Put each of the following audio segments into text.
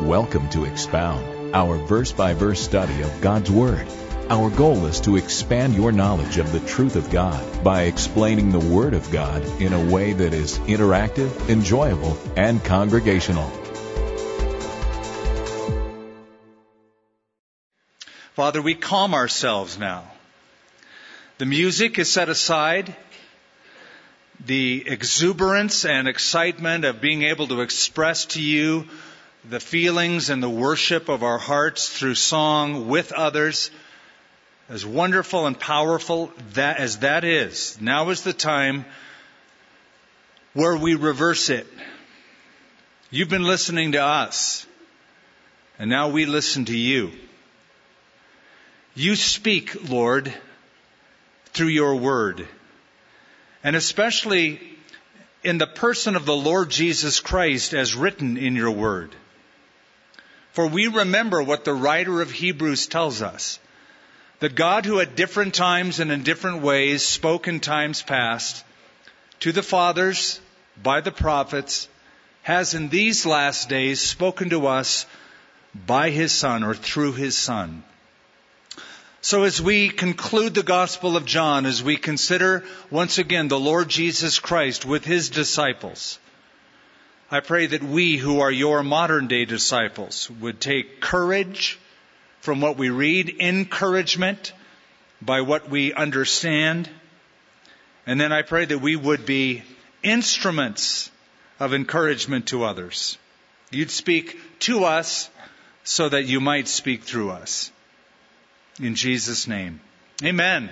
Welcome to Expound, our verse by verse study of God's Word. Our goal is to expand your knowledge of the truth of God by explaining the Word of God in a way that is interactive, enjoyable, and congregational. Father, we calm ourselves now. The music is set aside. The exuberance and excitement of being able to express to you the feelings and the worship of our hearts through song with others as wonderful and powerful that, as that is, now is the time where we reverse it. You've been listening to us, and now we listen to you. You speak, Lord, through your word, and especially in the person of the Lord Jesus Christ as written in your word. For we remember what the writer of Hebrews tells us that God, who at different times and in different ways spoke in times past to the fathers by the prophets, has in these last days spoken to us by his Son or through his Son. So as we conclude the Gospel of John, as we consider once again the Lord Jesus Christ with his disciples, I pray that we who are your modern day disciples would take courage from what we read, encouragement by what we understand. And then I pray that we would be instruments of encouragement to others. You'd speak to us so that you might speak through us. In Jesus' name. Amen.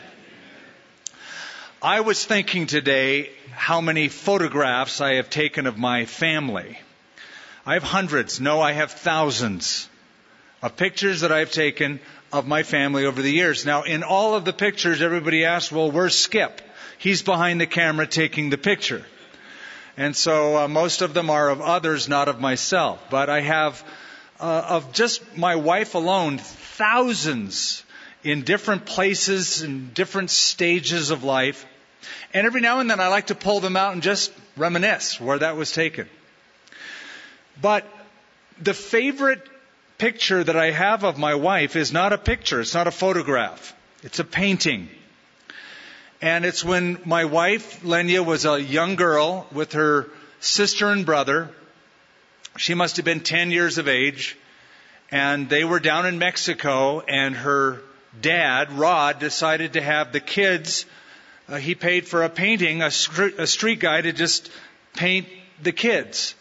I was thinking today how many photographs I have taken of my family. I have hundreds. No, I have thousands of pictures that I've taken of my family over the years. Now, in all of the pictures, everybody asks, well, where's Skip? He's behind the camera taking the picture. And so uh, most of them are of others, not of myself. But I have, uh, of just my wife alone, thousands in different places and different stages of life. And every now and then I like to pull them out and just reminisce where that was taken. But the favorite picture that I have of my wife is not a picture, it's not a photograph, it's a painting. And it's when my wife, Lenya, was a young girl with her sister and brother. She must have been 10 years of age. And they were down in Mexico, and her dad, Rod, decided to have the kids, uh, he paid for a painting, a, a street guy to just paint the kids.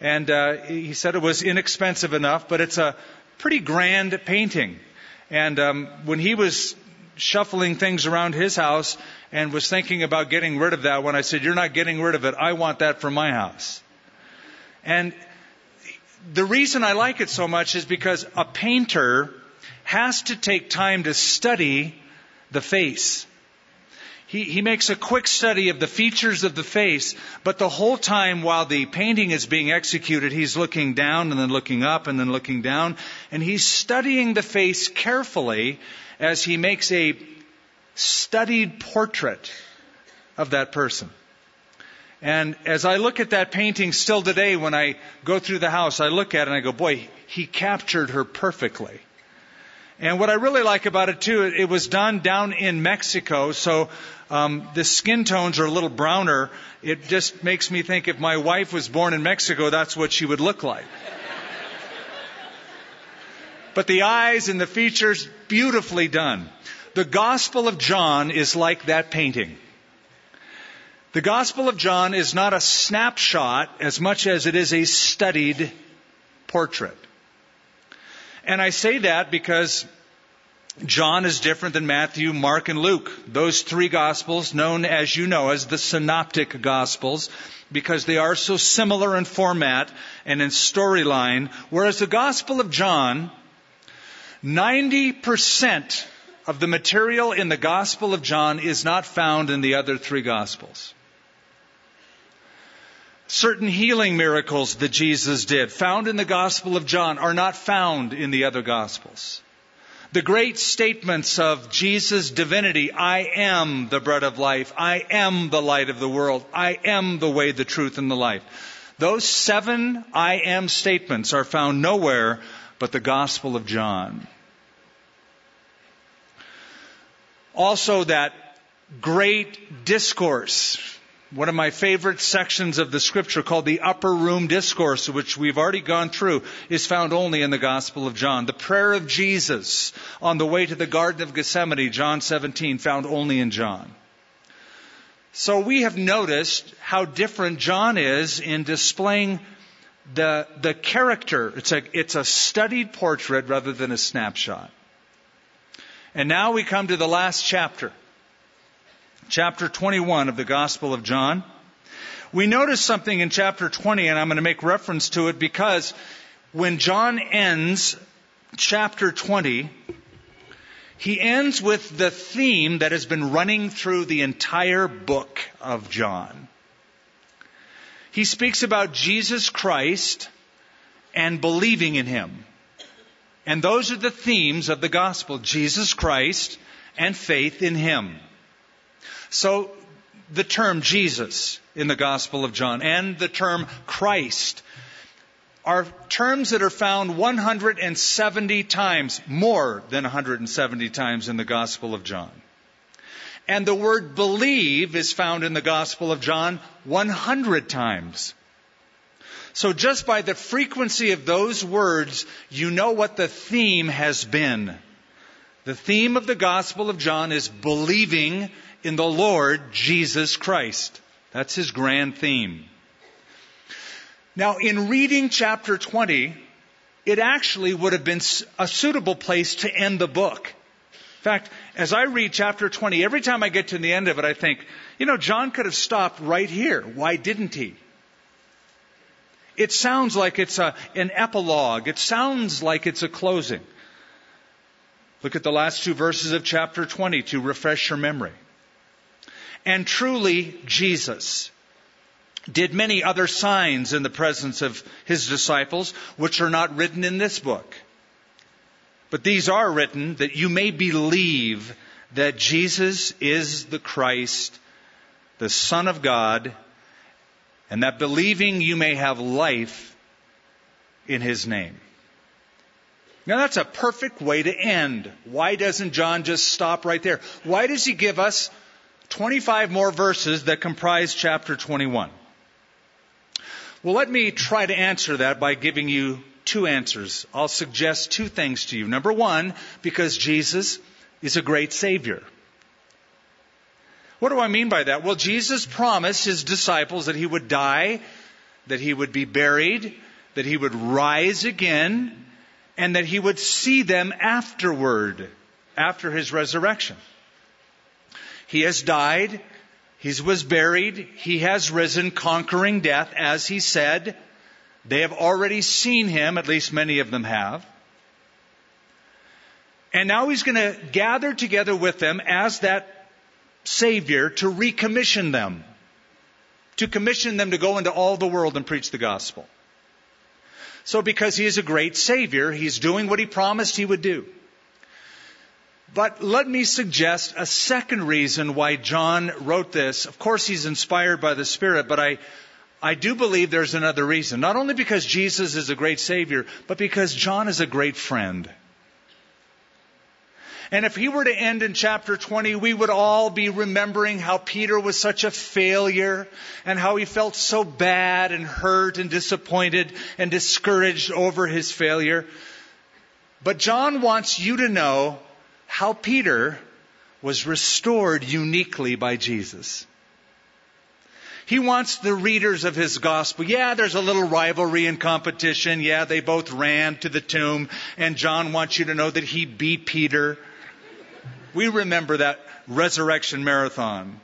And uh, he said it was inexpensive enough, but it's a pretty grand painting. And um, when he was shuffling things around his house and was thinking about getting rid of that one, I said, You're not getting rid of it. I want that for my house. And the reason I like it so much is because a painter has to take time to study the face. He, he makes a quick study of the features of the face, but the whole time while the painting is being executed, he's looking down and then looking up and then looking down, and he's studying the face carefully as he makes a studied portrait of that person. And as I look at that painting still today, when I go through the house, I look at it and I go, boy, he captured her perfectly. And what I really like about it too, it was done down in Mexico, so um, the skin tones are a little browner. It just makes me think if my wife was born in Mexico, that's what she would look like. but the eyes and the features, beautifully done. The Gospel of John is like that painting. The Gospel of John is not a snapshot as much as it is a studied portrait. And I say that because John is different than Matthew, Mark, and Luke. Those three gospels known as you know as the synoptic gospels because they are so similar in format and in storyline. Whereas the gospel of John, 90% of the material in the gospel of John is not found in the other three gospels certain healing miracles that Jesus did, found in the Gospel of John, are not found in the other Gospels. The great statements of Jesus' divinity, I am the bread of life, I am the light of the world, I am the way, the truth, and the life. Those seven I am statements are found nowhere but the Gospel of John. Also, that great discourse, one of my favorite sections of the scripture called the upper room discourse, which we've already gone through, is found only in the Gospel of John. The prayer of Jesus on the way to the Garden of Gethsemane, John 17, found only in John. So we have noticed how different John is in displaying the, the character. It's a, it's a studied portrait rather than a snapshot. And now we come to the last chapter, chapter 21 of the Gospel of John. We notice something in chapter 20, and I'm going to make reference to it because when John ends chapter 20, he ends with the theme that has been running through the entire book of John. He speaks about Jesus Christ and believing in him. And those are the themes of the gospel Jesus Christ and faith in him. So the term Jesus in the Gospel of John and the term Christ are terms that are found 170 times, more than 170 times in the Gospel of John. And the word believe is found in the Gospel of John 100 times. So just by the frequency of those words, you know what the theme has been. The theme of the Gospel of John is believing in the Lord Jesus Christ. That's his grand theme. Now, in reading chapter 20, it actually would have been a suitable place to end the book. In fact, as I read chapter 20, every time I get to the end of it, I think, you know, John could have stopped right here. Why didn't he? It sounds like it's a, an epilogue. It sounds like it's a closing. Look at the last two verses of chapter 20 to refresh your memory. And truly, Jesus did many other signs in the presence of his disciples, which are not written in this book. But these are written that you may believe that Jesus is the Christ, the Son of God, and that believing you may have life in his name. Now that's a perfect way to end. Why doesn't John just stop right there? Why does he give us 25 more verses that comprise chapter 21? Well, let me try to answer that by giving you two answers. I'll suggest two things to you. Number one, because Jesus is a great Savior. What do I mean by that? Well, Jesus promised his disciples that he would die, that he would be buried, that he would rise again, and that he would see them afterward, after his resurrection. He has died, he was buried, he has risen, conquering death, as he said. They have already seen him, at least many of them have. And now he's going to gather together with them as that Savior to recommission them, to commission them to go into all the world and preach the gospel. So, because He is a great Savior, He's doing what He promised He would do. But let me suggest a second reason why John wrote this. Of course, he's inspired by the Spirit, but I, I do believe there's another reason. Not only because Jesus is a great Savior, but because John is a great friend. And if he were to end in chapter 20, we would all be remembering how Peter was such a failure and how he felt so bad and hurt and disappointed and discouraged over his failure. But John wants you to know how Peter was restored uniquely by Jesus. He wants the readers of his gospel. Yeah, there's a little rivalry and competition. Yeah, they both ran to the tomb. And John wants you to know that he beat Peter. We remember that resurrection marathon.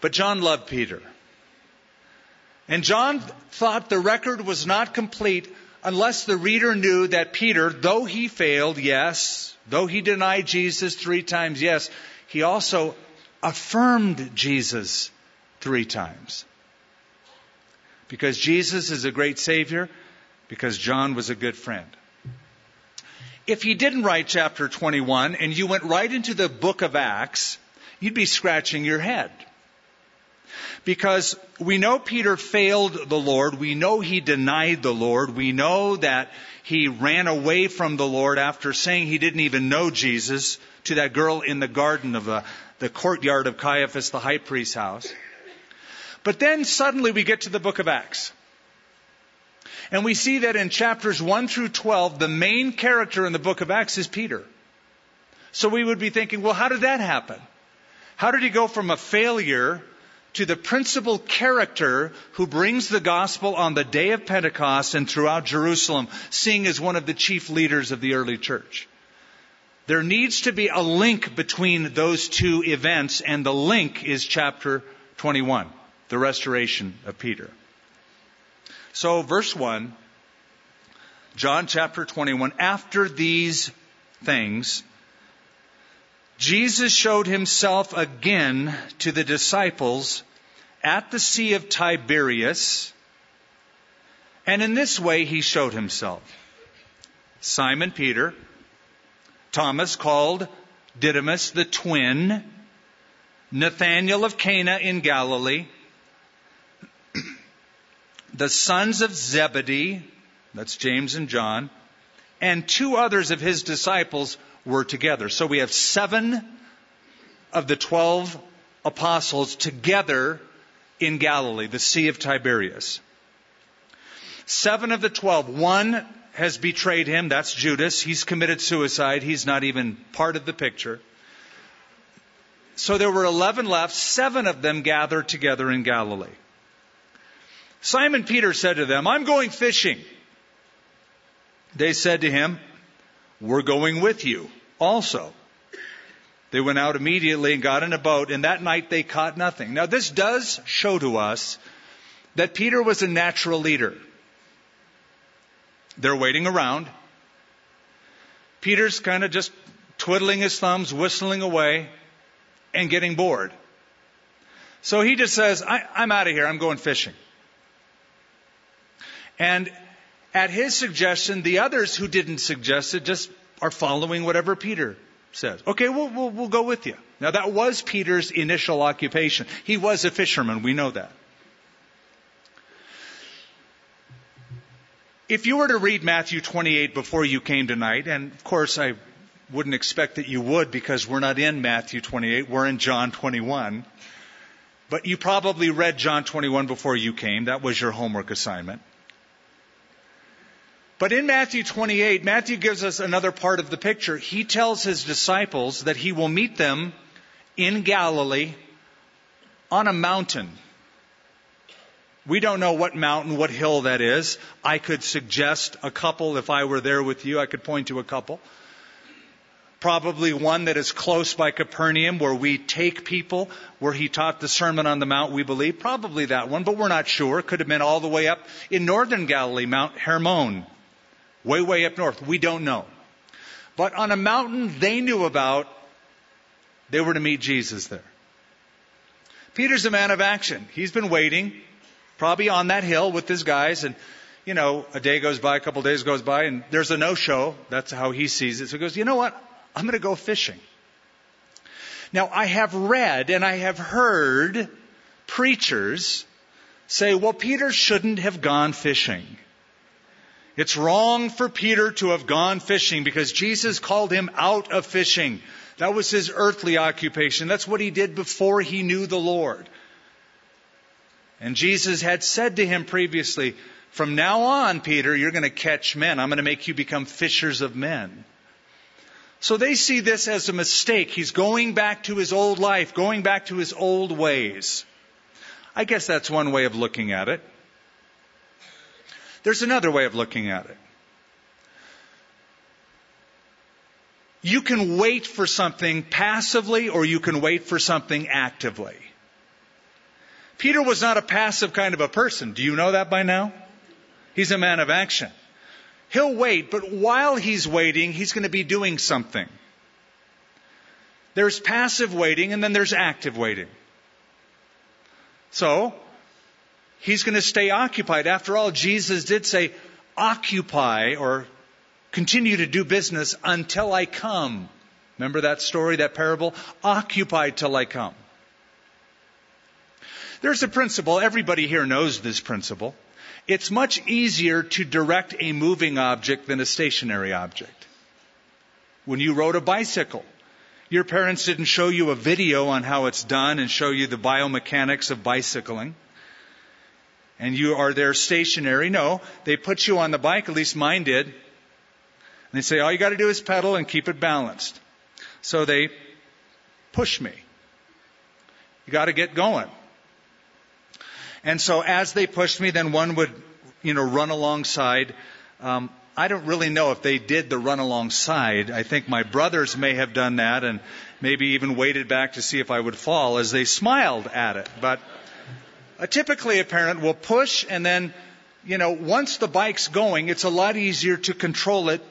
But John loved Peter. And John thought the record was not complete unless the reader knew that Peter, though he failed, yes, though he denied Jesus three times, yes, he also affirmed Jesus three times. Because Jesus is a great Savior, because John was a good friend. If he didn't write chapter 21 and you went right into the book of Acts, you'd be scratching your head. Because we know Peter failed the Lord. We know he denied the Lord. We know that he ran away from the Lord after saying he didn't even know Jesus to that girl in the garden of the, the courtyard of Caiaphas, the high priest's house. But then suddenly we get to the book of Acts. And we see that in chapters 1 through 12, the main character in the book of Acts is Peter. So we would be thinking, well, how did that happen? How did he go from a failure to the principal character who brings the gospel on the day of Pentecost and throughout Jerusalem, seeing as one of the chief leaders of the early church. There needs to be a link between those two events, and the link is chapter 21, the restoration of Peter. So, verse 1, John chapter 21, after these things, Jesus showed himself again to the disciples at the Sea of Tiberias, and in this way he showed himself. Simon Peter, Thomas called Didymus the twin, Nathanael of Cana in Galilee, the sons of Zebedee, that's James and John, and two others of his disciples were together. So we have seven of the twelve apostles together in Galilee, the Sea of Tiberias. Seven of the twelve. One has betrayed him. That's Judas. He's committed suicide. He's not even part of the picture. So there were 11 left. Seven of them gathered together in Galilee. Simon Peter said to them, I'm going fishing. They said to him, We're going with you also. They went out immediately and got in a boat, and that night they caught nothing. Now, this does show to us that Peter was a natural leader. They're waiting around. Peter's kind of just twiddling his thumbs, whistling away, and getting bored. So he just says, I, am out of here. I'm going fishing. And at his suggestion, the others who didn't suggest it just are following whatever Peter says. Okay, we'll, we'll, we'll go with you. Now that was Peter's initial occupation. He was a fisherman. We know that. If you were to read Matthew 28 before you came tonight, and of course I wouldn't expect that you would because we're not in Matthew 28, we're in John 21. But you probably read John 21 before you came. That was your homework assignment. But in Matthew 28, Matthew gives us another part of the picture. He tells his disciples that he will meet them in Galilee on a mountain. We don't know what mountain, what hill that is. I could suggest a couple if I were there with you. I could point to a couple. Probably one that is close by Capernaum where we take people, where he taught the Sermon on the Mount, we believe. Probably that one, but we're not sure. Could have been all the way up in northern Galilee, Mount Hermon. Way, way up north. We don't know. But on a mountain they knew about, they were to meet Jesus there. Peter's a man of action. He's been waiting probably on that hill with his guys and you know, a day goes by, a couple days goes by, and there's a no-show. That's how he sees it. So he goes, you know what? I'm going to go fishing. Now, I have read and I have heard preachers say, well, Peter shouldn't have gone fishing. It's wrong for Peter to have gone fishing because Jesus called him out of fishing. That was his earthly occupation. That's what he did before he knew the Lord. And Jesus had said to him previously, From now on, Peter, you're going to catch men. I'm going to make you become fishers of men. So they see this as a mistake. He's going back to his old life, going back to his old ways. I guess that's one way of looking at it. There's another way of looking at it. You can wait for something passively or you can wait for something actively. Peter was not a passive kind of a person. Do you know that by now? He's a man of action. He'll wait, but while he's waiting, he's going to be doing something. There's passive waiting and then there's active waiting. So, he's going to stay occupied. After all, Jesus did say, occupy or continue to do business until I come. Remember that story, that parable? Occupy till I come. There's a principle, everybody here knows this principle. It's much easier to direct a moving object than a stationary object. When you rode a bicycle, your parents didn't show you a video on how it's done and show you the biomechanics of bicycling. And you are there stationary. No, they put you on the bike, at least mine did. And they say, all you gotta do is pedal and keep it balanced. So they push me. You gotta get going. And so as they pushed me, then one would, you know, run alongside. Um, I don't really know if they did the run alongside. I think my brothers may have done that and maybe even waited back to see if I would fall as they smiled at it. But uh, typically a parent will push and then, you know, once the bike's going, it's a lot easier to control it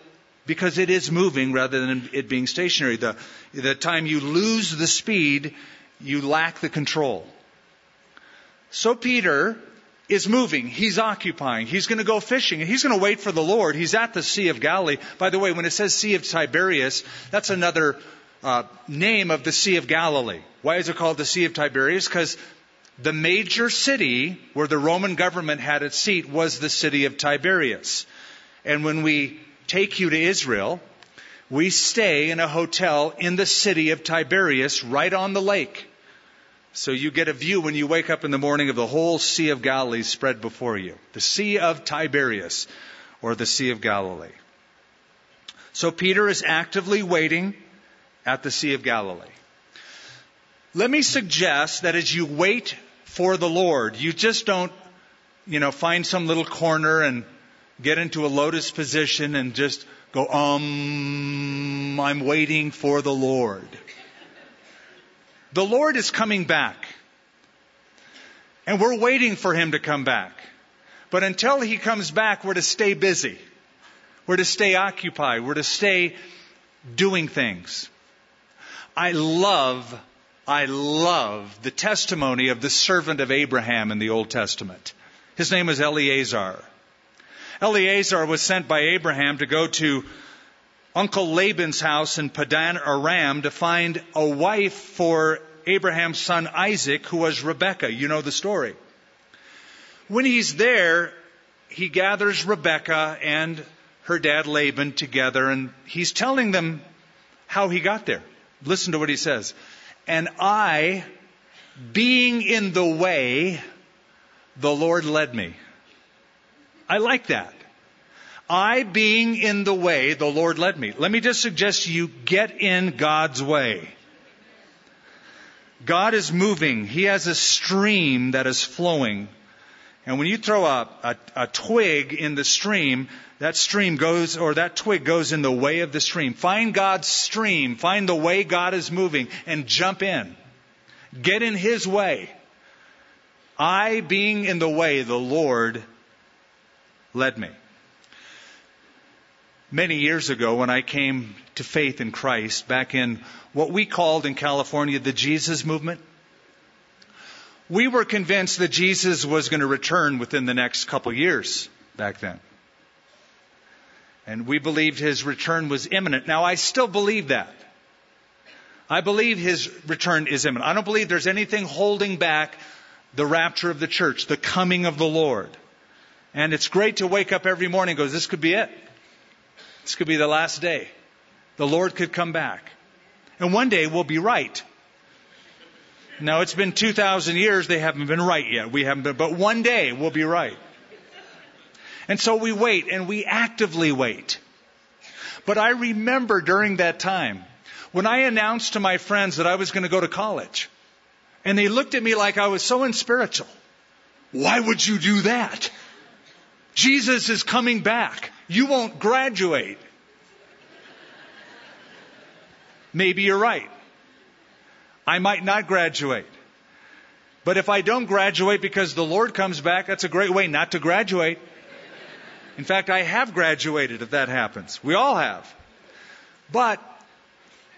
because it is moving rather than it being stationary. The, the time you lose the speed, you lack the control. So Peter is moving. He's occupying. He's going to go fishing. He's going to wait for the Lord. He's at the Sea of Galilee. By the way, when it says Sea of Tiberias, that's another uh, name of the Sea of Galilee. Why is it called the Sea of Tiberias? Because the major city where the Roman government had its seat was the city of Tiberias. And when we take you to Israel, we stay in a hotel in the city of Tiberias right on the lake. So you get a view when you wake up in the morning of the whole Sea of Galilee spread before you. The Sea of Tiberias, or the Sea of Galilee. So Peter is actively waiting at the Sea of Galilee. Let me suggest that as you wait for the Lord, you just don't, you know, find some little corner and get into a lotus position and just go, um, I'm waiting for the Lord. The Lord is coming back. And we're waiting for Him to come back. But until He comes back, we're to stay busy. We're to stay occupied. We're to stay doing things. I love, I love the testimony of the servant of Abraham in the Old Testament. His name was Eleazar. Eleazar was sent by Abraham to go to Uncle Laban's house in Padan Aram to find a wife for Abraham's son Isaac, who was Rebekah. You know the story. When he's there, he gathers Rebekah and her dad Laban together, and he's telling them how he got there. Listen to what he says. And I, being in the way, the Lord led me. I like that. I being in the way, the Lord led me. Let me just suggest you get in God's way. God is moving. He has a stream that is flowing. And when you throw a, a, a, twig in the stream, that stream goes, or that twig goes in the way of the stream. Find God's stream. Find the way God is moving and jump in. Get in His way. I, being in the way, the Lord led me. Many years ago, when I came to faith in Christ, back in what we called in California the Jesus movement, we were convinced that Jesus was going to return within the next couple years back then. And we believed his return was imminent. Now, I still believe that. I believe his return is imminent. I don't believe there's anything holding back the rapture of the church, the coming of the Lord. And it's great to wake up every morning and go, this could be it. This could be the last day. The Lord could come back. And one day we'll be right. Now it's been 2,000 years, they haven't been right yet. We haven't been, but one day we'll be right. And so we wait and we actively wait. But I remember during that time when I announced to my friends that I was going to go to college and they looked at me like I was so unspiritual. Why would you do that? Jesus is coming back. You won't graduate. Maybe you're right. I might not graduate. But if I don't graduate because the Lord comes back, that's a great way not to graduate. In fact, I have graduated if that happens. We all have. But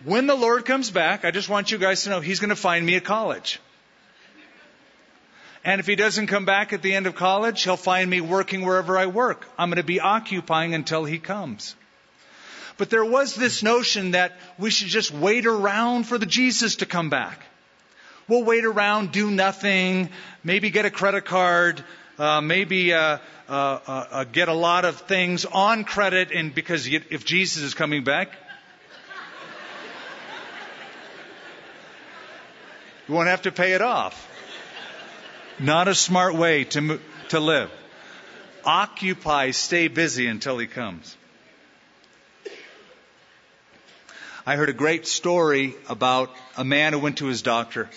when the Lord comes back, I just want you guys to know He's going to find me a college. And if he doesn't come back at the end of college, he'll find me working wherever I work. I'm going to be occupying until he comes. But there was this notion that we should just wait around for the Jesus to come back. we'll wait around, do nothing, maybe get a credit card, uh, maybe uh, uh, uh, uh get a lot of things on credit, and because if Jesus is coming back, you won't have to pay it off. Not a smart way to to live. Occupy, stay busy until he comes. I heard a great story about a man who went to his doctor.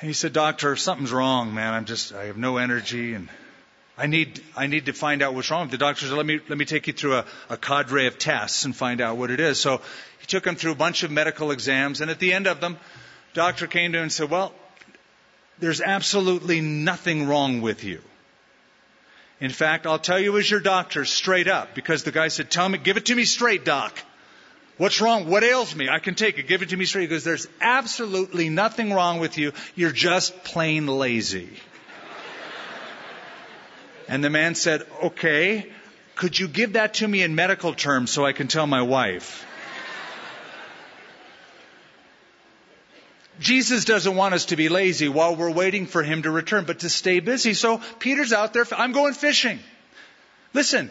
he said, Doctor, something's wrong, man. I'm just, I have no energy and I need, I need to find out what's wrong. The doctor said, let me, let me take you through a, a cadre of tests and find out what it is. So he took him through a bunch of medical exams and at the end of them, the doctor came to him and said, well, there's absolutely nothing wrong with you. In fact, I'll tell you as your doctor straight up because the guy said, tell me, give it to me straight, doc. What's wrong? What ails me? I can take it. Give it to me straight. Because there's absolutely nothing wrong with you. You're just plain lazy. and the man said, okay, could you give that to me in medical terms so I can tell my wife? Jesus doesn't want us to be lazy while we're waiting for him to return, but to stay busy. So Peter's out there. I'm going fishing. Listen,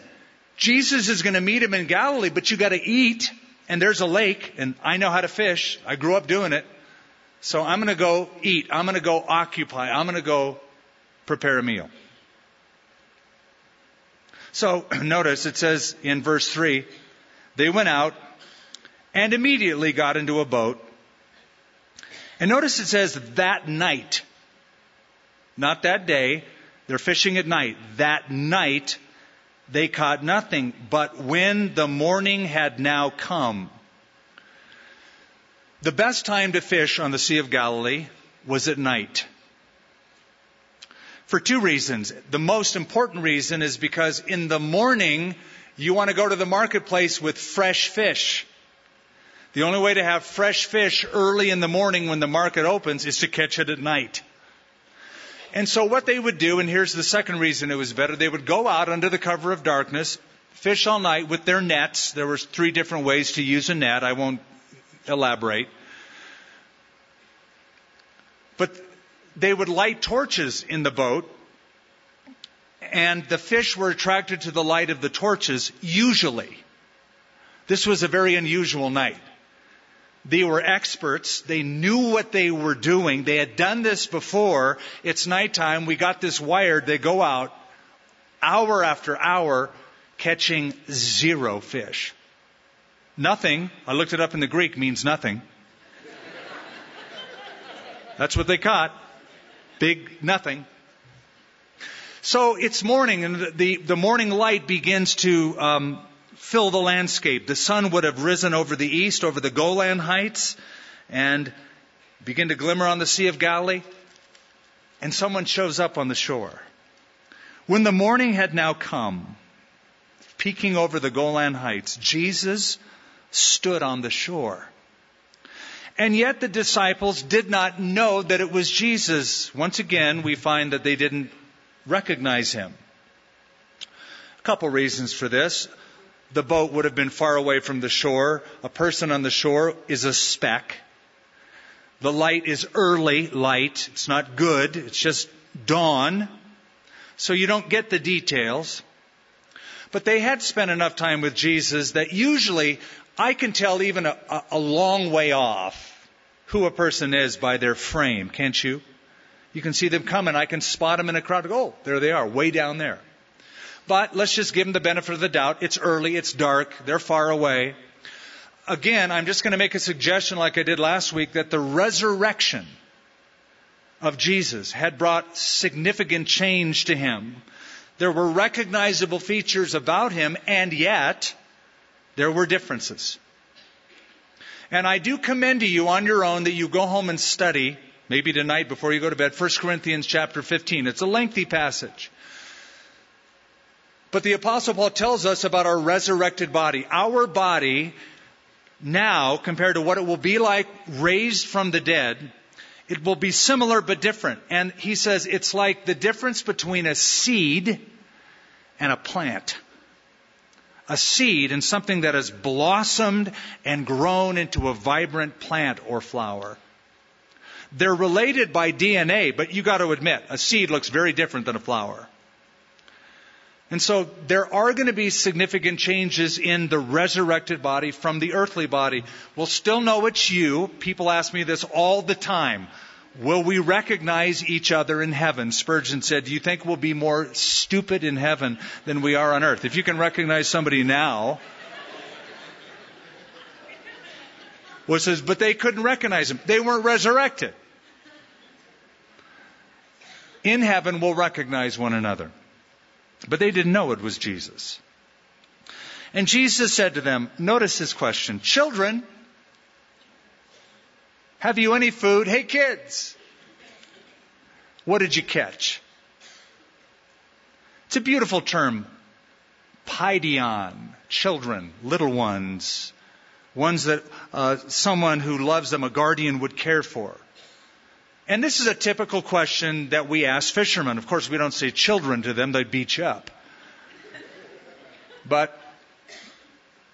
Jesus is going to meet him in Galilee, but you got to eat and there's a lake, and I know how to fish. I grew up doing it. So I'm going to go eat. I'm going to go occupy. I'm going to go prepare a meal. So notice it says in verse 3 they went out and immediately got into a boat. And notice it says that night, not that day. They're fishing at night. That night they caught nothing. But when the morning had now come, the best time to fish on the Sea of Galilee was at night. For two reasons. The most important reason is because in the morning, you want to go to the marketplace with fresh fish. The only way to have fresh fish early in the morning when the market opens is to catch it at night. And so what they would do, and here's the second reason it was better, they would go out under the cover of darkness, fish all night with their nets. There were three different ways to use a net. I won't elaborate. But they would light torches in the boat, and the fish were attracted to the light of the torches, usually. This was a very unusual night. They were experts. They knew what they were doing. They had done this before. It's nighttime. We got this wired. They go out hour after hour catching zero fish. Nothing, I looked it up in the Greek, means nothing. That's what they caught. Big nothing. So it's morning, and the, the morning light begins to um, fill the landscape. The sun would have risen over the east, over the Golan Heights, and begin to glimmer on the Sea of Galilee. And someone shows up on the shore. When the morning had now come, peeking over the Golan Heights, Jesus stood on the shore. And yet the disciples did not know that it was Jesus. Once again, we find that they didn't recognize him. A couple reasons for this the boat would have been far away from the shore. A person on the shore is a speck. The light is early light. It's not good. It's just dawn. So you don't get the details. But they had spent enough time with Jesus that usually I can tell even a, a long way off who a person is by their frame, can't you? You can see them coming. I can spot them in a crowd. Oh, there they are, way down there. But let's just give them the benefit of the doubt. It's early, it's dark, they're far away. Again, I'm just going to make a suggestion like I did last week that the resurrection of Jesus had brought significant change to him. There were recognizable features about him, and yet there were differences. And I do commend to you on your own that you go home and study, maybe tonight before you go to bed, 1 Corinthians chapter 15. It's a lengthy passage. But the apostle Paul tells us about our resurrected body. Our body now, compared to what it will be like raised from the dead, it will be similar but different. And he says it's like the difference between a seed and a plant. A seed and something that has blossomed and grown into a vibrant plant or flower. They're related by DNA, but you got to admit, a seed looks very different than a flower. And so there are going to be significant changes in the resurrected body from the earthly body. We'll still know it's you. People ask me this all the time. Will we recognize each other in heaven? Spurgeon said, Do you think we'll be more stupid in heaven than we are on earth? If you can recognize somebody now, well, says, but they couldn't recognize him. They weren't resurrected. In heaven, we'll recognize one another. But they didn't know it was Jesus. And Jesus said to them, notice his question, children, have you any food? Hey kids, what did you catch? It's a beautiful term. Paidion, children, little ones, ones that uh, someone who loves them, a guardian, would care for. And this is a typical question that we ask fishermen. Of course, we don't say children to them, they beat you up. But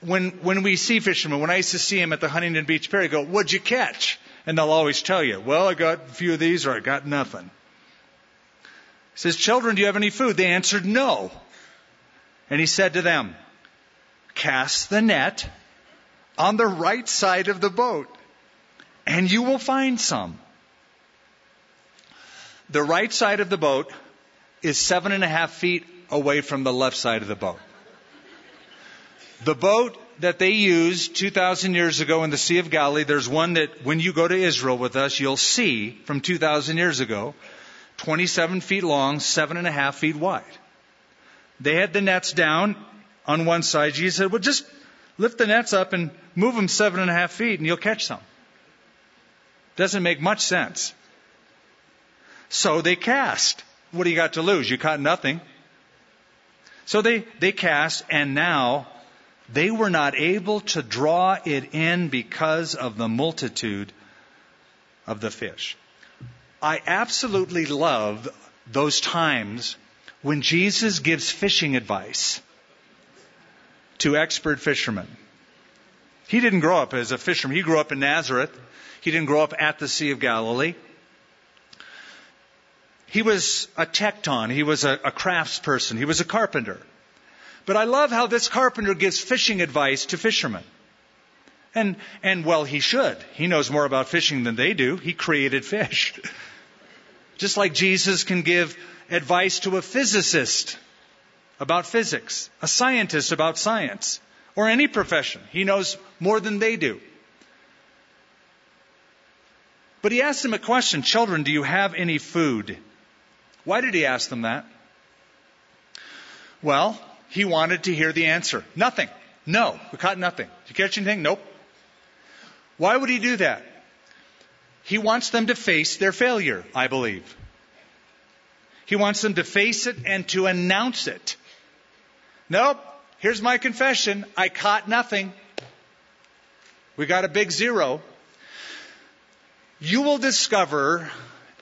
when, when we see fishermen, when I used to see them at the Huntington Beach Pier, I go, what'd you catch? And they'll always tell you, well, I got a few of these or I got nothing. He says, children, do you have any food? They answered, no. And he said to them, cast the net on the right side of the boat and you will find some. The right side of the boat is seven and a half feet away from the left side of the boat. The boat that they used 2,000 years ago in the Sea of Galilee, there's one that when you go to Israel with us, you'll see from 2,000 years ago, 27 feet long, seven and a half feet wide. They had the nets down on one side. Jesus said, well, just lift the nets up and move them seven and a half feet and you'll catch some. Doesn't make much sense. So they cast. What do you got to lose? You caught nothing. So they, they cast, and now they were not able to draw it in because of the multitude of the fish. I absolutely love those times when Jesus gives fishing advice to expert fishermen. He didn't grow up as a fisherman. He grew up in Nazareth. He didn't grow up at the Sea of Galilee. He was a tecton. He was a, a craftsperson. He was a carpenter. But I love how this carpenter gives fishing advice to fishermen. And, and well, he should. He knows more about fishing than they do. He created fish. Just like Jesus can give advice to a physicist about physics, a scientist about science, or any profession. He knows more than they do. But he asked them a question Children, do you have any food? Why did he ask them that? Well, he wanted to hear the answer. Nothing. No. We caught nothing. Did you catch anything? Nope. Why would he do that? He wants them to face their failure, I believe. He wants them to face it and to announce it. Nope. Here's my confession. I caught nothing. We got a big zero. You will discover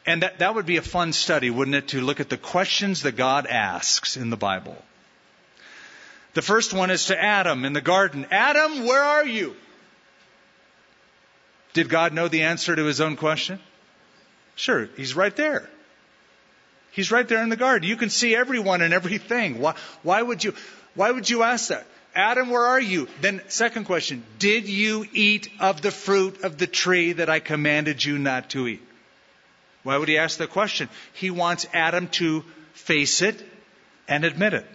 and that, that would be a fun study, wouldn't it, to look at the questions that God asks in the Bible. The first one is to Adam in the garden. Adam, where are you? Did God know the answer to his own question? Sure, he's right there. He's right there in the garden. You can see everyone and everything. Why, why would you, why would you ask that? Adam, where are you? Then second question, did you eat of the fruit of the tree that I commanded you not to eat? Why would he ask the question? He wants Adam to face it and admit it.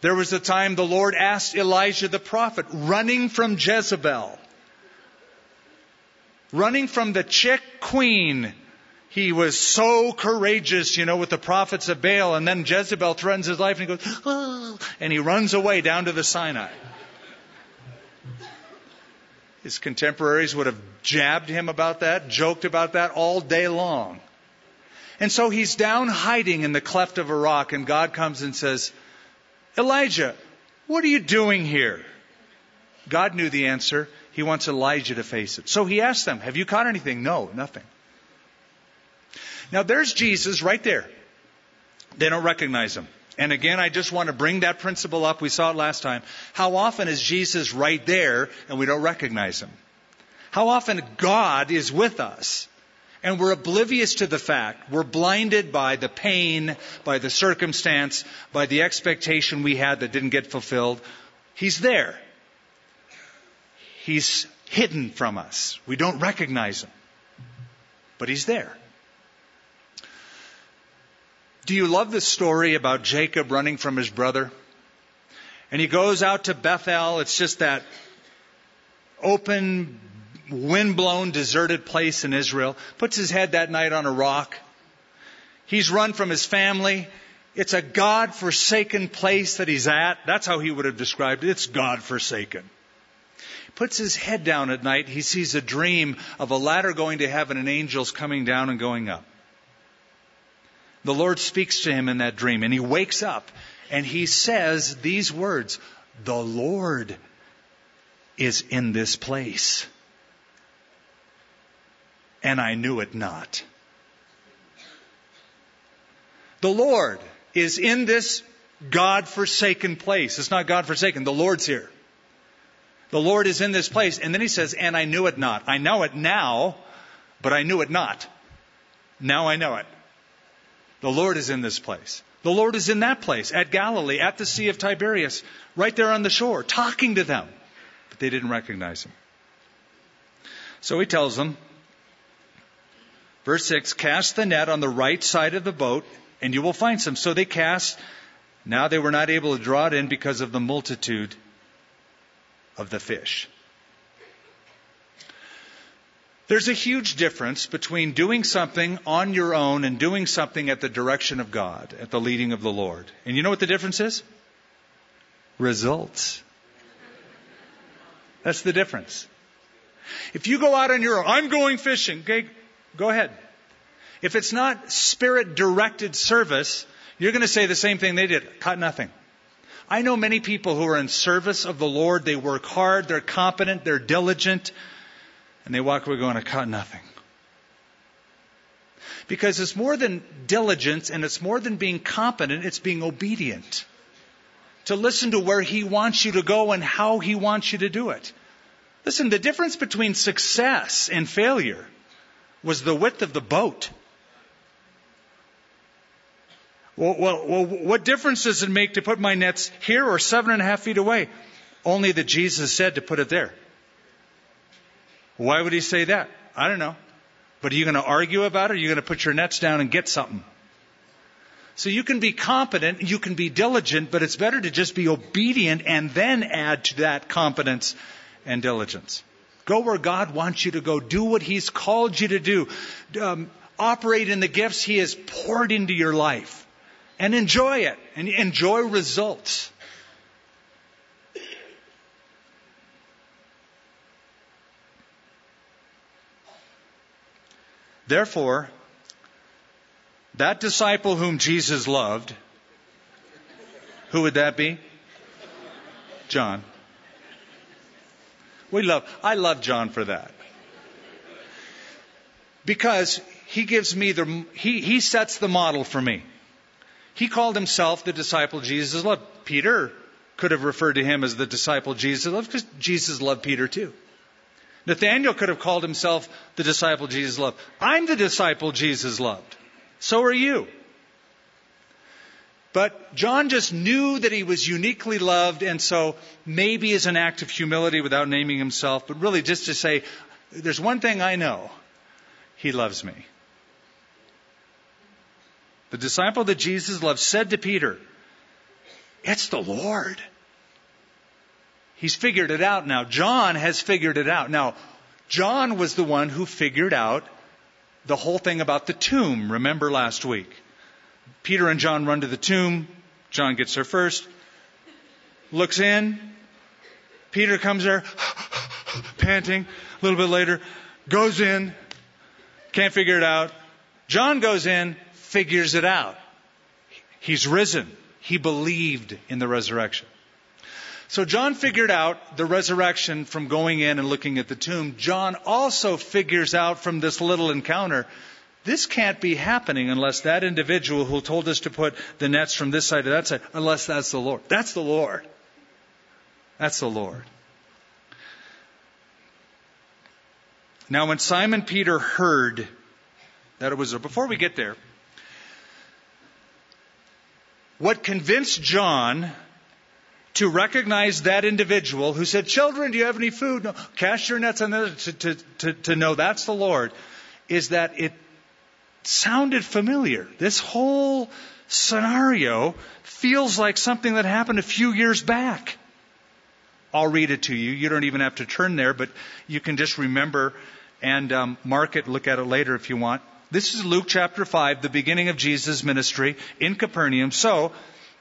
There was a time the Lord asked Elijah the prophet, running from Jezebel, running from the chick queen. He was so courageous, you know, with the prophets of Baal, and then Jezebel threatens his life and he goes, oh, and he runs away down to the Sinai. His contemporaries would have jabbed him about that, joked about that all day long. And so he's down hiding in the cleft of a rock, and God comes and says, Elijah, what are you doing here? God knew the answer. He wants Elijah to face it. So he asked them, Have you caught anything? No, nothing. Now there's Jesus right there. They don't recognize him. And again, I just want to bring that principle up. We saw it last time. How often is Jesus right there and we don't recognize him? How often God is with us and we're oblivious to the fact. We're blinded by the pain, by the circumstance, by the expectation we had that didn't get fulfilled. He's there. He's hidden from us. We don't recognize him. But he's there. Do you love the story about Jacob running from his brother? And he goes out to Bethel. It's just that open, windblown, deserted place in Israel. Puts his head that night on a rock. He's run from his family. It's a God forsaken place that he's at. That's how he would have described it. It's God forsaken. Puts his head down at night. He sees a dream of a ladder going to heaven and angels coming down and going up. The Lord speaks to him in that dream and he wakes up and he says these words, the Lord is in this place. And I knew it not. The Lord is in this God forsaken place. It's not God forsaken. The Lord's here. The Lord is in this place. And then he says, and I knew it not. I know it now, but I knew it not. Now I know it. The Lord is in this place. The Lord is in that place, at Galilee, at the Sea of Tiberias, right there on the shore, talking to them. But they didn't recognize him. So he tells them, verse 6, cast the net on the right side of the boat, and you will find some. So they cast. Now they were not able to draw it in because of the multitude of the fish. There's a huge difference between doing something on your own and doing something at the direction of God, at the leading of the Lord. And you know what the difference is? Results. That's the difference. If you go out on your own, I'm going fishing, okay, go ahead. If it's not spirit directed service, you're going to say the same thing they did. Caught nothing. I know many people who are in service of the Lord. They work hard, they're competent, they're diligent, and they walk away going, I caught nothing. Because it's more than diligence and it's more than being competent, it's being obedient. To listen to where He wants you to go and how He wants you to do it. Listen, the difference between success and failure was the width of the boat. Well, well, well, what difference does it make to put my nets here or seven and a half feet away? Only that Jesus said to put it there. Why would he say that? I don't know. But are you going to argue about it or are you going to put your nets down and get something? So you can be competent, you can be diligent, but it's better to just be obedient and then add to that competence and diligence. Go where God wants you to go. Do what He's called you to do. Um, operate in the gifts He has poured into your life and enjoy it and enjoy results. Therefore, that disciple whom Jesus loved, who would that be? John. We love, I love John for that. Because he gives me the, he, he sets the model for me. He called himself the disciple Jesus loved. Peter could have referred to him as the disciple Jesus loved because Jesus loved Peter too. Nathaniel could have called himself the disciple Jesus loved. I'm the disciple Jesus loved. So are you. But John just knew that he was uniquely loved, and so maybe as an act of humility without naming himself, but really just to say, there's one thing I know. He loves me. The disciple that Jesus loved said to Peter, It's the Lord. He's figured it out now. John has figured it out. Now, John was the one who figured out the whole thing about the tomb. Remember last week? Peter and John run to the tomb. John gets there first, looks in. Peter comes there, panting. A little bit later, goes in, can't figure it out. John goes in, figures it out. He's risen. He believed in the resurrection. So John figured out the resurrection from going in and looking at the tomb. John also figures out from this little encounter this can't be happening unless that individual who told us to put the nets from this side to that side, unless that's the Lord. That's the Lord. That's the Lord. Now, when Simon Peter heard that it was, before we get there, what convinced John to recognize that individual who said, Children, do you have any food? No. Cast your nets on to, to, to, to know that's the Lord, is that it sounded familiar. This whole scenario feels like something that happened a few years back. I'll read it to you. You don't even have to turn there, but you can just remember and um, mark it, look at it later if you want. This is Luke chapter 5, the beginning of Jesus' ministry in Capernaum. So,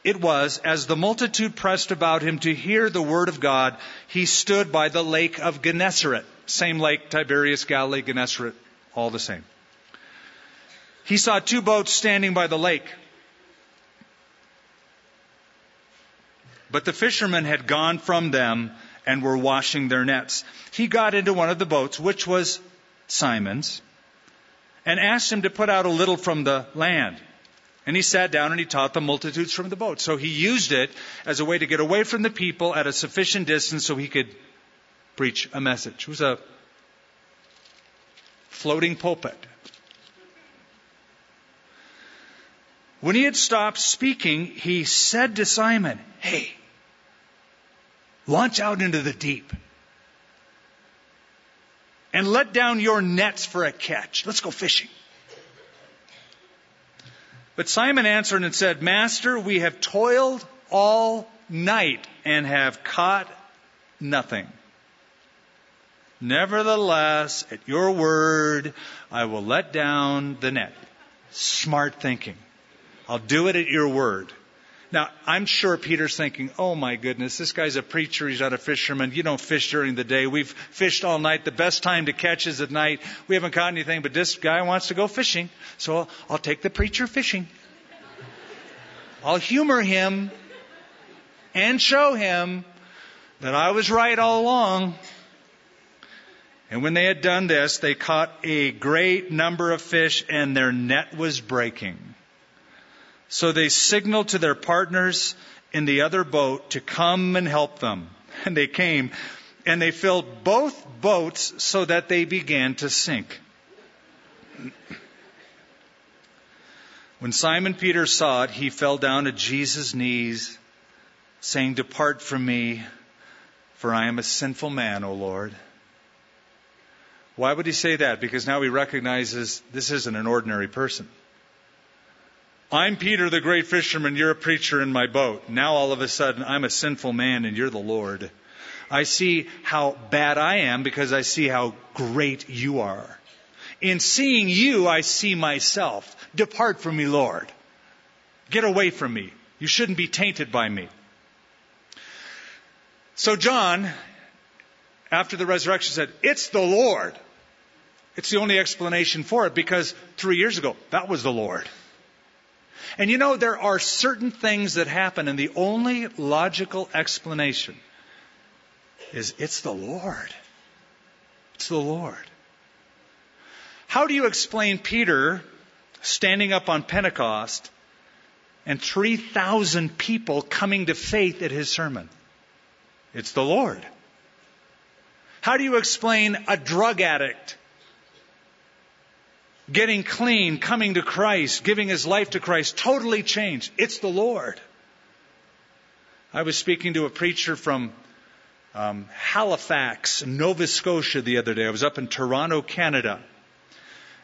it was, as the multitude pressed about him to hear the word of God, he stood by the lake of Gennesaret. Same lake, Tiberias, Galilee, Gennesaret, all the same. He saw two boats standing by the lake. But the fishermen had gone from them and were washing their nets. He got into one of the boats, which was Simon's, and asked him to put out a little from the land. And he sat down and he taught the multitudes from the boat. So he used it as a way to get away from the people at a sufficient distance so he could preach a message. It was a floating pulpit. When he had stopped speaking, he said to Simon, Hey, Launch out into the deep. And let down your nets for a catch. Let's go fishing. But Simon answered and said, Master, we have toiled all night and have caught nothing. Nevertheless, at your word, I will let down the net. Smart thinking. I'll do it at your word. Now, I'm sure Peter's thinking, oh my goodness, this guy's a preacher, he's not a fisherman. You don't fish during the day. We've fished all night. The best time to catch is at night. We haven't caught anything, but this guy wants to go fishing. So I'll take the preacher fishing. I'll humor him and show him that I was right all along. And when they had done this, they caught a great number of fish and their net was breaking. So they signaled to their partners in the other boat to come and help them. And they came, and they filled both boats so that they began to sink. When Simon Peter saw it, he fell down at Jesus' knees, saying, Depart from me, for I am a sinful man, O Lord. Why would he say that? Because now he recognizes this isn't an ordinary person. I'm Peter, the great fisherman. You're a preacher in my boat. Now all of a sudden, I'm a sinful man and you're the Lord. I see how bad I am because I see how great you are. In seeing you, I see myself. Depart from me, Lord. Get away from me. You shouldn't be tainted by me. So John, after the resurrection, said, It's the Lord. It's the only explanation for it because three years ago, that was the Lord. And you know, there are certain things that happen, and the only logical explanation is it's the Lord. It's the Lord. How do you explain Peter standing up on Pentecost and 3,000 people coming to faith at his sermon? It's the Lord. How do you explain a drug addict getting clean, coming to Christ, giving his life to Christ, totally changed. It's the Lord. I was speaking to a preacher from um, Halifax, Nova Scotia, the other day. I was up in Toronto, Canada.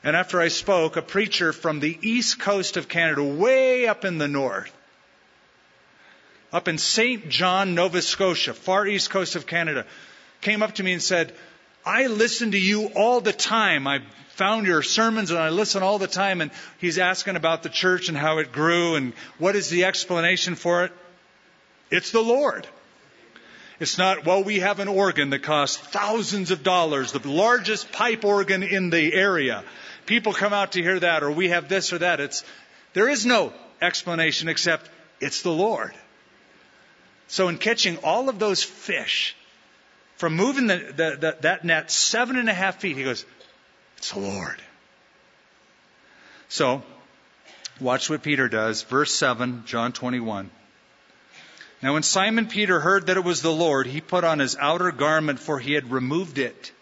And after I spoke, a preacher from the east coast of Canada, way up in the north, up in St. John, Nova Scotia, far east coast of Canada, came up to me and said, I listen to you all the time. I found your sermons and I listen all the time. And he's asking about the church and how it grew and what is the explanation for it. It's the Lord. It's not, well, we have an organ that costs thousands of dollars, the largest pipe organ in the area. People come out to hear that, or we have this or that. It's, there is no explanation except it's the Lord. So in catching all of those fish, from moving the, the, the, that net seven and a half feet, he goes, it's the Lord. So, watch what Peter does. Verse 7, John 21. Now, when Simon Peter heard that it was the Lord, he put on his outer garment, for he had removed it.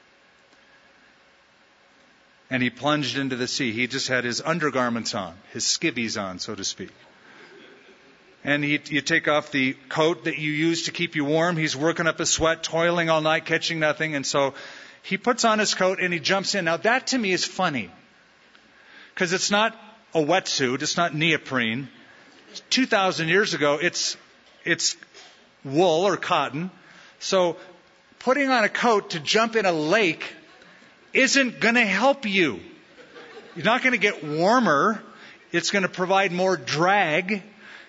and he plunged into the sea. He just had his undergarments on, his skivvies on, so to speak. And he, you take off the coat that you use to keep you warm. He's working up a sweat, toiling all night, catching nothing. And so he puts on his coat and he jumps in. Now that to me is funny. Because it's not a wetsuit, it's not neoprene. 2,000 years ago, it's, it's wool or cotton. So putting on a coat to jump in a lake isn't going to help you. You're not going to get warmer. It's going to provide more drag.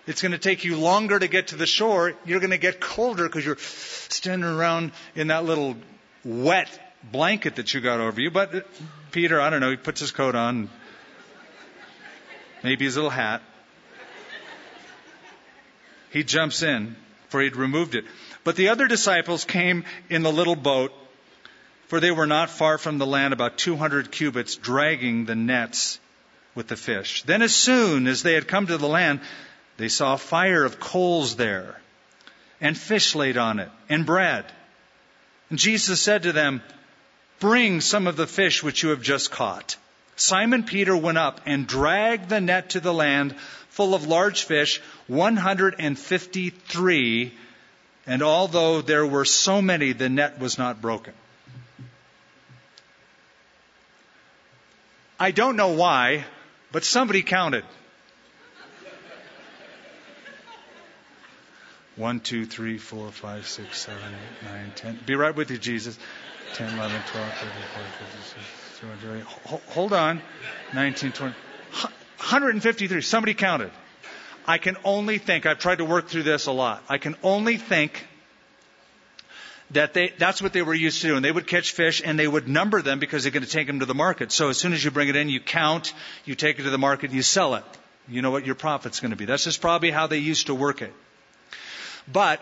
It's going to take you longer to get to the shore. You're going to get colder because you're standing around in that little wet blanket that you got over you. But Peter, I don't know, he puts his coat on, maybe his little hat. He jumps in, for he'd removed it. But the other disciples came in the little boat, for they were not far from the land, about 200 cubits, dragging the nets with the fish. Then, as soon as they had come to the land, they saw a fire of coals there, and fish laid on it, and bread. And Jesus said to them, Bring some of the fish which you have just caught. Simon Peter went up and dragged the net to the land full of large fish, 153 and although there were so many, the net was not broken. I don't know why, but somebody counted. One, two, three, four, five, six, seven, eight, nine, ten. Be right with you, Jesus. 10, 11, 12, 13, 14, 15, 16, Hold on. 19, 20. 153. Somebody counted. I can only think, I've tried to work through this a lot. I can only think that they, that's what they were used to doing. They would catch fish and they would number them because they're going to take them to the market. So as soon as you bring it in, you count, you take it to the market, you sell it. You know what your profit's going to be. That's just probably how they used to work it. But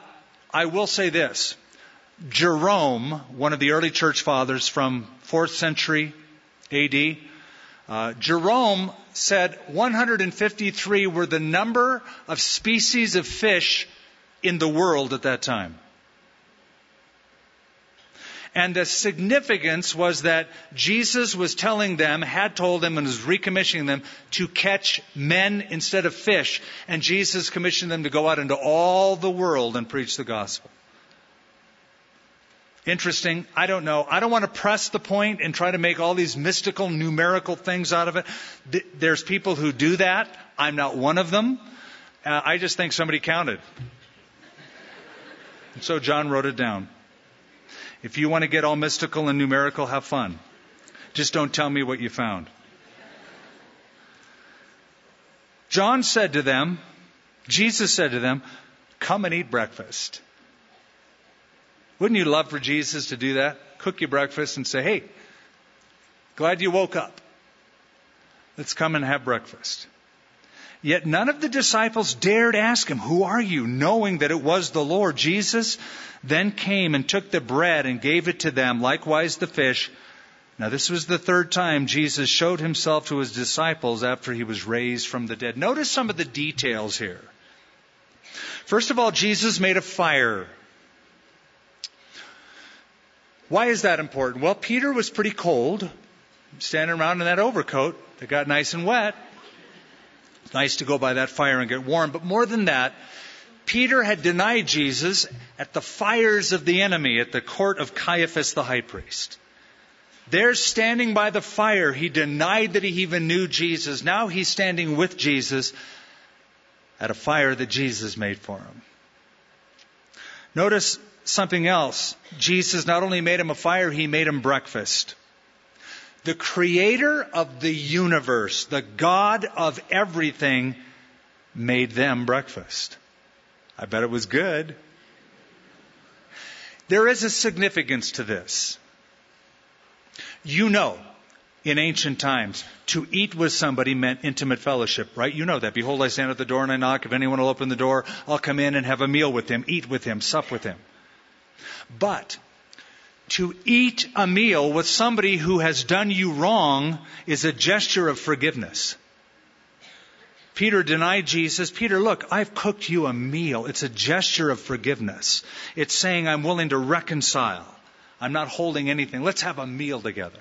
I will say this. Jerome, one of the early church fathers from 4th century AD, uh, Jerome said 153 were the number of species of fish in the world at that time. And the significance was that Jesus was telling them, had told them, and was recommissioning them to catch men instead of fish. And Jesus commissioned them to go out into all the world and preach the gospel interesting. I don't know. I don't want to press the point and try to make all these mystical, numerical things out of it. There's people who do that. I'm not one of them. Uh, I just think somebody counted. And so John wrote it down. If you want to get all mystical and numerical, have fun. Just don't tell me what you found. John said to them, Jesus said to them, Come and eat breakfast. Wouldn't you love for Jesus to do that? Cook you breakfast and say, hey, glad you woke up. Let's come and have breakfast. Yet none of the disciples dared ask him, Who are you? knowing that it was the Lord. Jesus then came and took the bread and gave it to them, likewise the fish. Now, this was the third time Jesus showed himself to his disciples after he was raised from the dead. Notice some of the details here. First of all, Jesus made a fire why is that important? Well, Peter was pretty cold, standing around in that overcoat that got nice and wet. It's nice to go by that fire and get warm. But more than that, Peter had denied Jesus at the fires of the enemy at the court of Caiaphas the high priest. There, standing by the fire, he denied that he even knew Jesus. Now he's standing with Jesus at a fire that Jesus made for him. Notice something else. Jesus not only made him a fire, he made him breakfast. The creator of the universe, the God of everything, made them breakfast. I bet it was good. There is a significance to this. You know, in ancient times, to eat with somebody meant intimate fellowship, right? You know that. Behold, I stand at the door and I knock. If anyone will open the door, I'll come in and have a meal with him, eat with him, sup with him. But to eat a meal with somebody who has done you wrong is a gesture of forgiveness. Peter denied Jesus. Peter, look, I've cooked you a meal. It's a gesture of forgiveness. It's saying I'm willing to reconcile. I'm not holding anything. Let's have a meal together.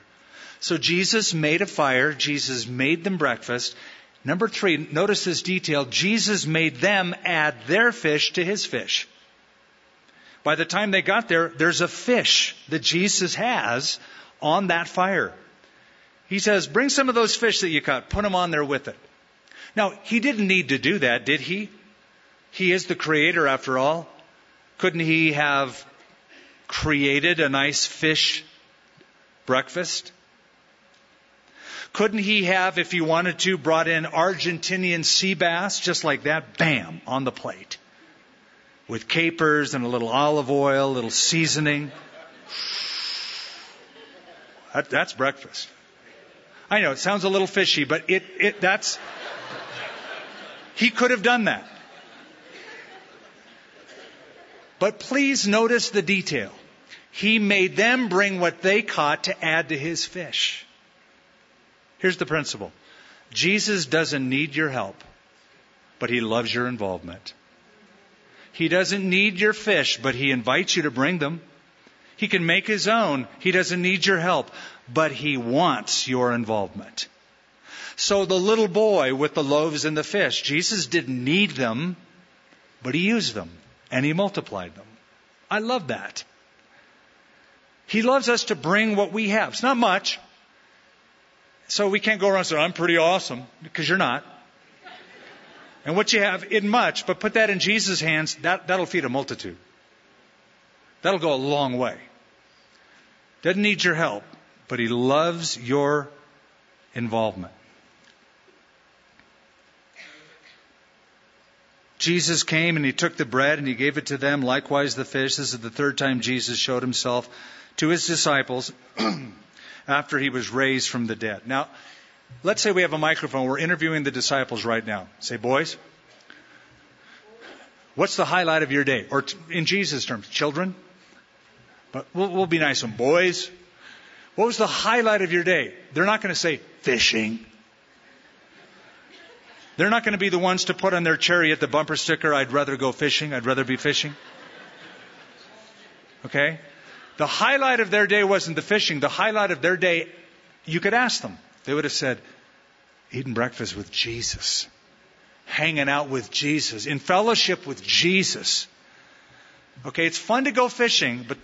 So Jesus made a fire. Jesus made them breakfast. Number three, notice this detail. Jesus made them add their fish to his fish. By the time they got there, there's a fish that Jesus has on that fire. He says, bring some of those fish that you caught, put them on there with it. Now, he didn't need to do that, did he? He is the creator after all. Couldn't he have created a nice fish breakfast? Couldn't he have, if he wanted to, brought in Argentinian sea bass just like that, bam, on the plate? With capers and a little olive oil, a little seasoning. That, that's breakfast. I know it sounds a little fishy, but it, it that's he could have done that. But please notice the detail. He made them bring what they caught to add to his fish. Here's the principle. Jesus doesn't need your help, but he loves your involvement. He doesn't need your fish, but he invites you to bring them. He can make his own. He doesn't need your help, but he wants your involvement. So the little boy with the loaves and the fish, Jesus didn't need them, but he used them and he multiplied them. I love that. He loves us to bring what we have. It's not much. So we can't go around saying, I'm pretty awesome, because you're not. And what you have isn't much, but put that in Jesus' hands, that, that'll feed a multitude. That'll go a long way. Doesn't need your help, but he loves your involvement. Jesus came and he took the bread and he gave it to them, likewise the fish. This is the third time Jesus showed himself to his disciples after he was raised from the dead. Now, let's say we have a microphone. We're interviewing the disciples right now. Say, boys, what's the highlight of your day? Or in Jesus' terms, children? But we'll, we'll be nice and boys. What was the highlight of your day? They're not going to say fishing. They're not going to be the ones to put on their chariot the bumper sticker, I'd rather go fishing, I'd rather be fishing. Okay? The highlight of their day wasn't the fishing. The highlight of their day, you could ask them. They would have said, eating breakfast with Jesus, hanging out with Jesus, in fellowship with Jesus. Okay, it's fun to go fishing, but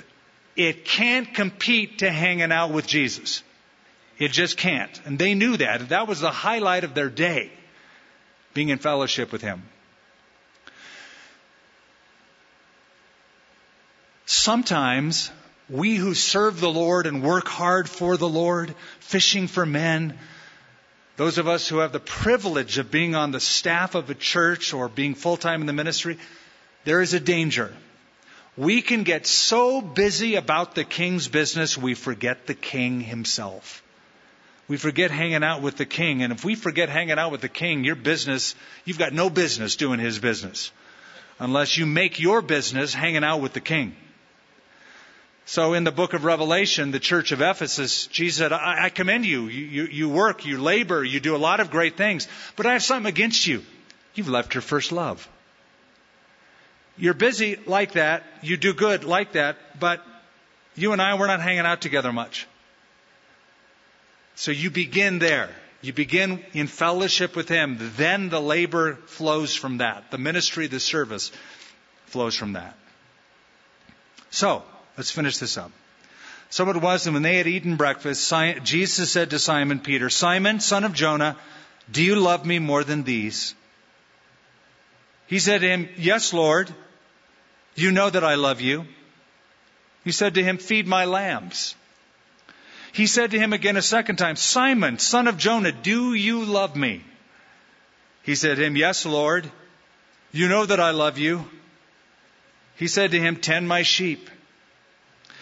it can't compete to hanging out with Jesus. It just can't. And they knew that. That was the highlight of their day, being in fellowship with Him. Sometimes we who serve the Lord and work hard for the Lord, fishing for men, those of us who have the privilege of being on the staff of a church or being full time in the ministry, there is a danger we can get so busy about the king's business, we forget the king himself. We forget hanging out with the king. And if we forget hanging out with the king, your business, you've got no business doing his business. Unless you make your business hanging out with the king. So in the book of Revelation, the church of Ephesus, Jesus said, I, I commend you. You, you. you work, you labor, you do a lot of great things. But I have something against you. You've left your first love. You're busy like that. You do good like that. But you and I, we're not hanging out together much. So you begin there. You begin in fellowship with Him. Then the labor flows from that. The ministry, the service flows from that. So, let's finish this up. So it was, and when they had eaten breakfast, Jesus said to Simon Peter, Simon, son of Jonah, do you love me more than these? He said to him, Yes, Lord. You know that I love you. He said to him, Feed my lambs. He said to him again a second time, Simon, son of Jonah, do you love me? He said to him, Yes, Lord. You know that I love you. He said to him, Tend my sheep.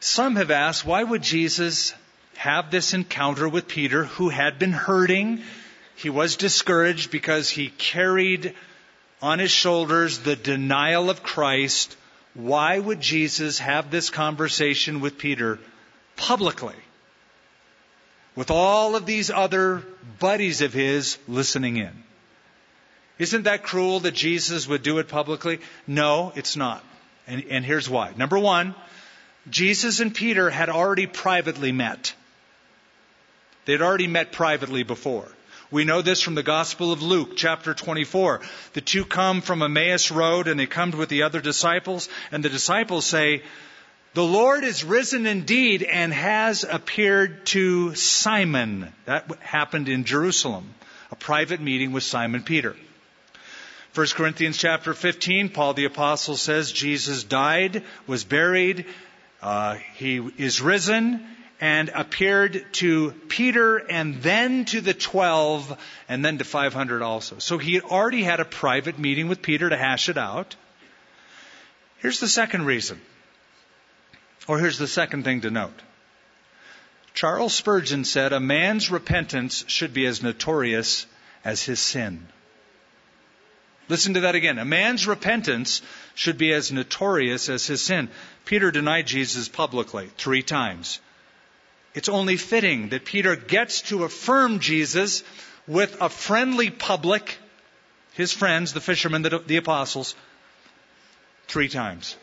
Some have asked, why would Jesus have this encounter with Peter, who had been hurting. He was discouraged because he carried on his shoulders the denial of Christ. Why would Jesus have this conversation with Peter publicly? With all of these other buddies of his listening in. Isn't that cruel that Jesus would do it publicly? No, it's not. And, and here's why. Number one, Jesus and Peter had already privately met. They'd already met privately before. We know this from the Gospel of Luke, chapter 24. The two come from Emmaus Road and they come with the other disciples, and the disciples say, The Lord is risen indeed and has appeared to Simon. That happened in Jerusalem, a private meeting with Simon Peter. 1 Corinthians chapter 15, Paul the Apostle says Jesus died, was buried, uh, he is risen, and appeared to Peter and then to the 12 and then to 500 also. So he had already had a private meeting with Peter to hash it out. Here's the second reason, or here's the second thing to note. Charles Spurgeon said, A man's repentance should be as notorious as his sin. Listen to that again. A man's repentance should be as notorious as his sin. Peter denied Jesus publicly three times. It's only fitting that Peter gets to affirm Jesus with a friendly public, his friends, the fishermen, the, the apostles, three times.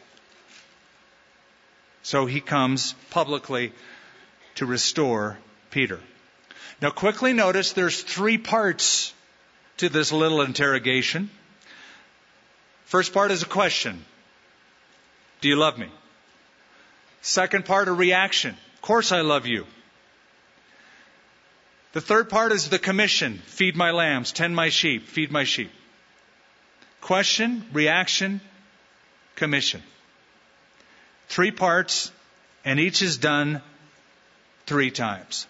So he comes publicly to restore Peter. Now quickly notice there's three parts to this little interrogation. First part is a question. Do you love me? Second part, a reaction. Of course I love you. The third part is the commission. Feed my lambs, tend my sheep, feed my sheep. Question, reaction, commission. Three parts, and each is done three times.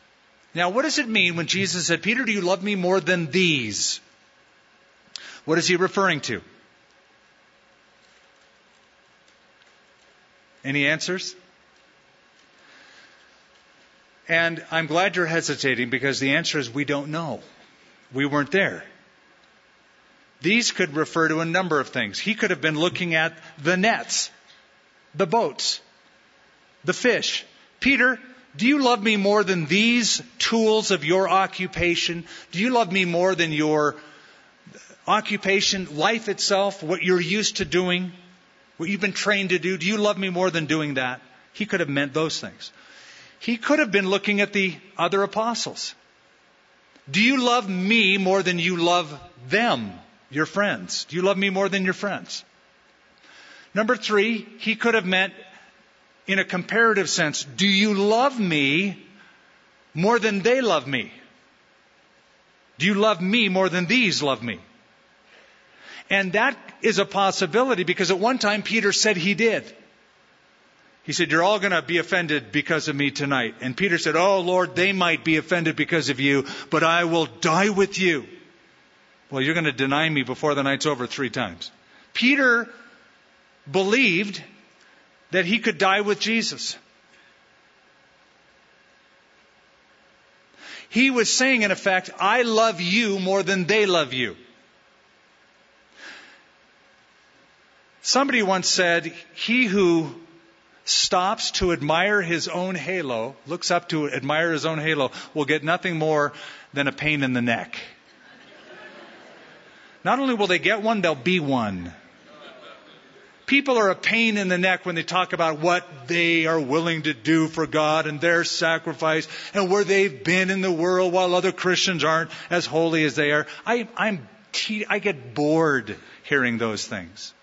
Now, what does it mean when Jesus said, Peter, do you love me more than these? What is he referring to? Any answers? And I'm glad you're hesitating because the answer is we don't know. We weren't there. These could refer to a number of things. He could have been looking at the nets, the boats, the fish. Peter, do you love me more than these tools of your occupation? Do you love me more than your occupation, life itself, what you're used to doing? what you've been trained to do. Do you love me more than doing that? He could have meant those things. He could have been looking at the other apostles. Do you love me more than you love them, your friends? Do you love me more than your friends? Number three, he could have meant in a comparative sense, do you love me more than they love me? Do you love me more than these love me? And that is a possibility because at one time Peter said he did. He said, You're all going to be offended because of me tonight. And Peter said, Oh Lord, they might be offended because of you, but I will die with you. Well, you're going to deny me before the night's over three times. Peter believed that he could die with Jesus. He was saying, in effect, I love you more than they love you. Somebody once said, He who stops to admire his own halo, looks up to admire his own halo, will get nothing more than a pain in the neck. Not only will they get one, they'll be one. People are a pain in the neck when they talk about what they are willing to do for God and their sacrifice and where they've been in the world while other Christians aren't as holy as they are. I, I'm, I get bored hearing those things.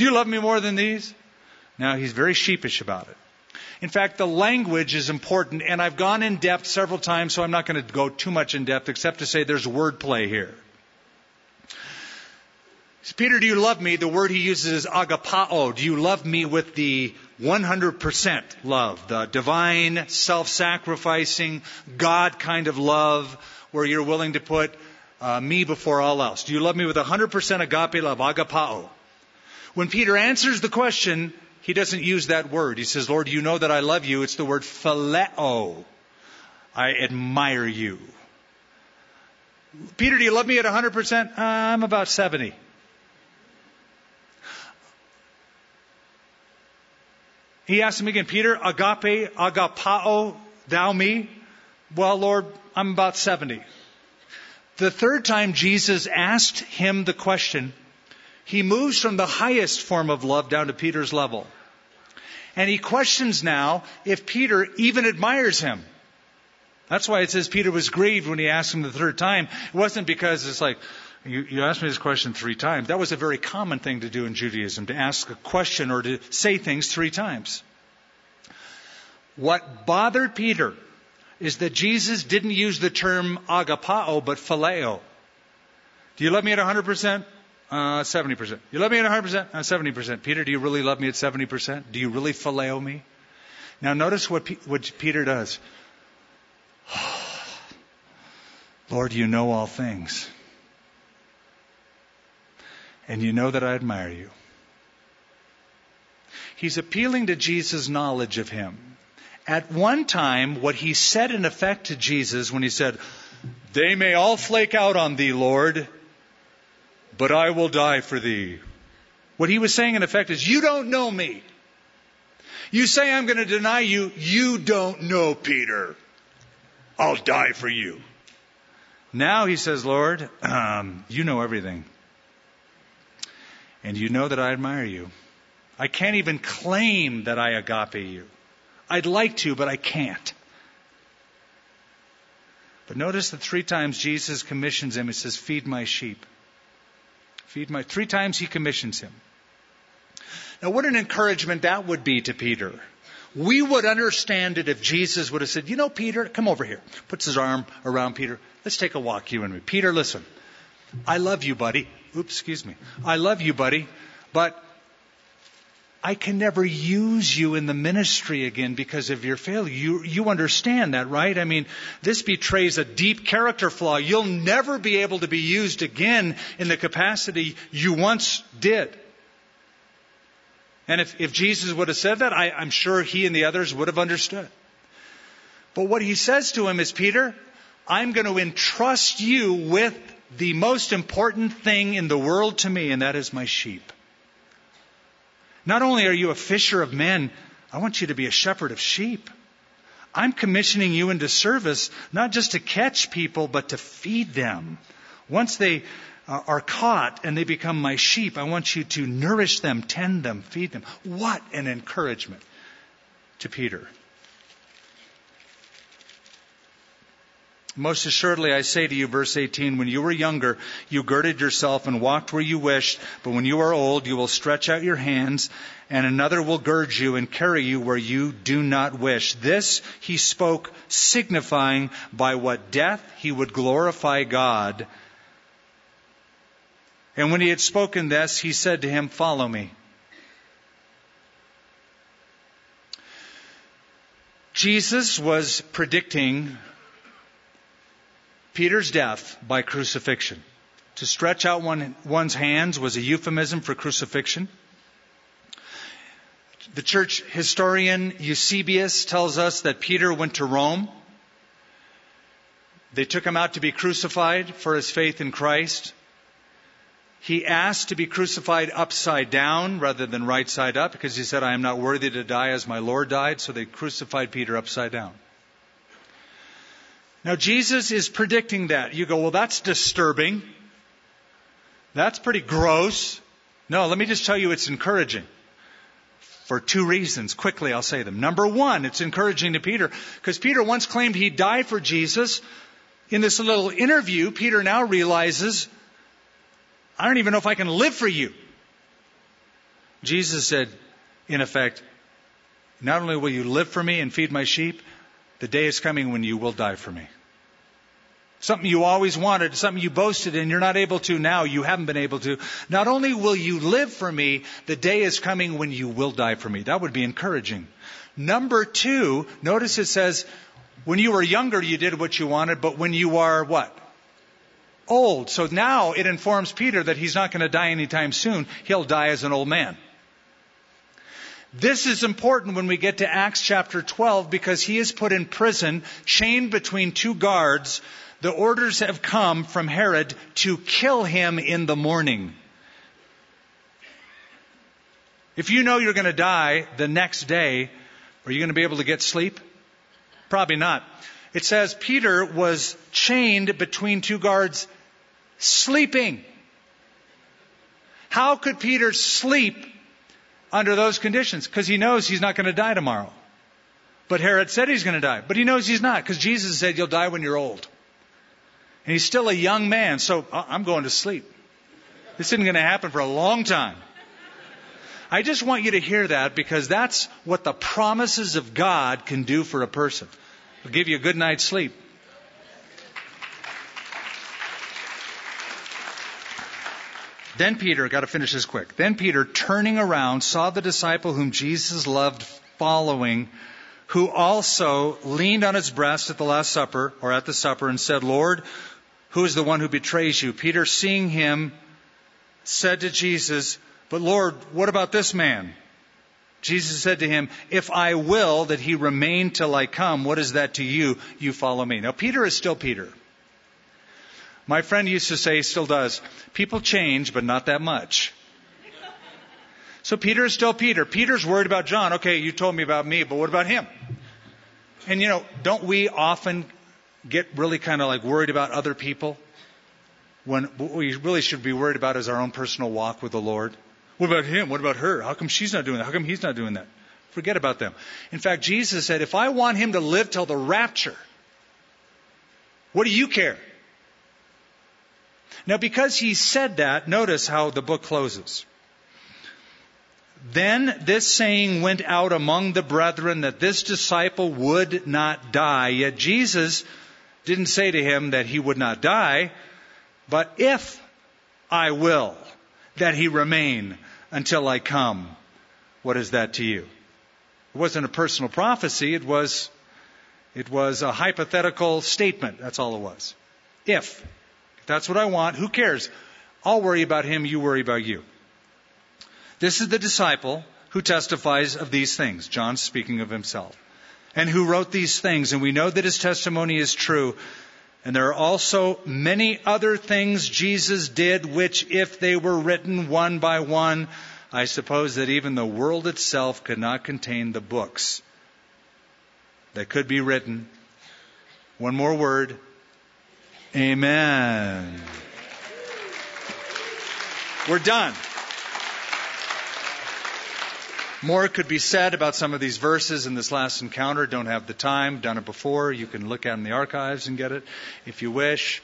Do you love me more than these? Now, he's very sheepish about it. In fact, the language is important, and I've gone in depth several times, so I'm not going to go too much in depth except to say there's wordplay here. Peter, do you love me? The word he uses is agapao. Do you love me with the 100% love, the divine, self-sacrificing, God kind of love, where you're willing to put uh, me before all else? Do you love me with 100% agape love, agapao? When Peter answers the question, he doesn't use that word. He says, Lord, you know that I love you. It's the word phileo. I admire you. Peter, do you love me at 100%? Uh, I'm about 70. He asked him again, Peter, agape, agapao, thou me? Well, Lord, I'm about 70. The third time Jesus asked him the question, he moves from the highest form of love down to Peter's level. And he questions now if Peter even admires him. That's why it says Peter was grieved when he asked him the third time. It wasn't because it's like, you, you asked me this question three times. That was a very common thing to do in Judaism, to ask a question or to say things three times. What bothered Peter is that Jesus didn't use the term agapao, but phileo. Do you love me at 100%? Uh, 70%. You love me at 100%? Uh, 70%. Peter, do you really love me at 70%? Do you really phileo me? Now notice what, P- what Peter does. Lord, you know all things. And you know that I admire you. He's appealing to Jesus' knowledge of him. At one time, what he said in effect to Jesus when he said, They may all flake out on thee, Lord, but I will die for thee. What he was saying in effect is, You don't know me. You say I'm going to deny you. You don't know Peter. I'll die for you. Now he says, Lord, um, you know everything. And you know that I admire you. I can't even claim that I agape you. I'd like to, but I can't. But notice that three times Jesus commissions him. He says, Feed my sheep. Feed my. Three times he commissions him. Now, what an encouragement that would be to Peter. We would understand it if Jesus would have said, You know, Peter, come over here. Puts his arm around Peter. Let's take a walk, you and me. Peter, listen. I love you, buddy. Oops, excuse me. I love you, buddy, but I can never use you in the ministry again because of your failure. You, you understand that, right? I mean, this betrays a deep character flaw. You'll never be able to be used again in the capacity you once did. And if, if Jesus would have said that, I, I'm sure he and the others would have understood. But what he says to him is, Peter, I'm going to entrust you with the most important thing in the world to me, and that is my sheep. Not only are you a fisher of men, I want you to be a shepherd of sheep. I'm commissioning you into service, not just to catch people, but to feed them. Once they uh, are caught and they become my sheep, I want you to nourish them, tend them, feed them. What an encouragement to Peter. Most assuredly, I say to you, verse 18, when you were younger, you girded yourself and walked where you wished, but when you are old, you will stretch out your hands, and another will gird you and carry you where you do not wish. This he spoke, signifying by what death he would glorify God. And when he had spoken this, he said to him, Follow me. Jesus was predicting Peter's death by crucifixion. To stretch out one, one's hands was a euphemism for crucifixion. The church historian Eusebius tells us that Peter went to Rome. They took him out to be crucified for his faith in Christ. He asked to be crucified upside down rather than right side up because he said, I am not worthy to die as my Lord died. So they crucified Peter upside down. Now, Jesus is predicting that. You go, well, that's disturbing. That's pretty gross. No, let me just tell you it's encouraging. For two reasons. Quickly, I'll say them. Number one, it's encouraging to Peter because Peter once claimed he'd die for Jesus. In this little interview, Peter now realizes I don't even know if I can live for you. Jesus said, in effect, not only will you live for me and feed my sheep, the day is coming when you will die for me. Something you always wanted, something you boasted and you're not able to now, you haven't been able to. Not only will you live for me, the day is coming when you will die for me. That would be encouraging. Number two, notice it says, when you were younger, you did what you wanted, but when you are what? old. So now it informs Peter that he's not going to die anytime soon. He'll die as an old man. This is important when we get to Acts chapter 12 because he is put in prison, chained between two guards. The orders have come from Herod to kill him in the morning. If you know you're going to die the next day, are you going to be able to get sleep? Probably not. It says Peter was chained between two guards, sleeping. How could Peter sleep under those conditions? Because he knows he's not going to die tomorrow. But Herod said he's going to die. But he knows he's not because Jesus said you'll die when you're old. And he's still a young man, so I'm going to sleep. This isn't going to happen for a long time. I just want you to hear that because that's what the promises of God can do for a person. It'll give you a good night's sleep. Then Peter, got to finish this quick. Then Peter, turning around, saw the disciple whom Jesus loved following, who also leaned on his breast at the Last Supper, or at the supper, and said, Lord, who is the one who betrays you? Peter, seeing him, said to Jesus, But Lord, what about this man? Jesus said to him, If I will that he remain till I come, what is that to you? You follow me. Now, Peter is still Peter. My friend used to say, still does, people change, but not that much. So Peter is still Peter. Peter's worried about John. Okay, you told me about me, but what about him? And you know, don't we often get really kind of like worried about other people when what we really should be worried about is our own personal walk with the Lord? What about him? What about her? How come she's not doing that? How come he's not doing that? Forget about them. In fact, Jesus said, if I want him to live till the rapture, what do you care? Now, because he said that, notice how the book closes. Then this saying went out among the brethren that this disciple would not die. Yet Jesus didn't say to him that he would not die, but if I will that he remain until I come, what is that to you? It wasn't a personal prophecy, it was, it was a hypothetical statement. That's all it was. If that's what I want. Who cares? I'll worry about him, you worry about you. This is the disciple who testifies of these things. John speaking of himself. And who wrote these things. And we know that his testimony is true. And there are also many other things Jesus did, which, if they were written one by one, I suppose that even the world itself could not contain the books that could be written. One more word Amen. We're done. More could be said about some of these verses in this last encounter. Don't have the time. Done it before. You can look at in the archives and get it if you wish.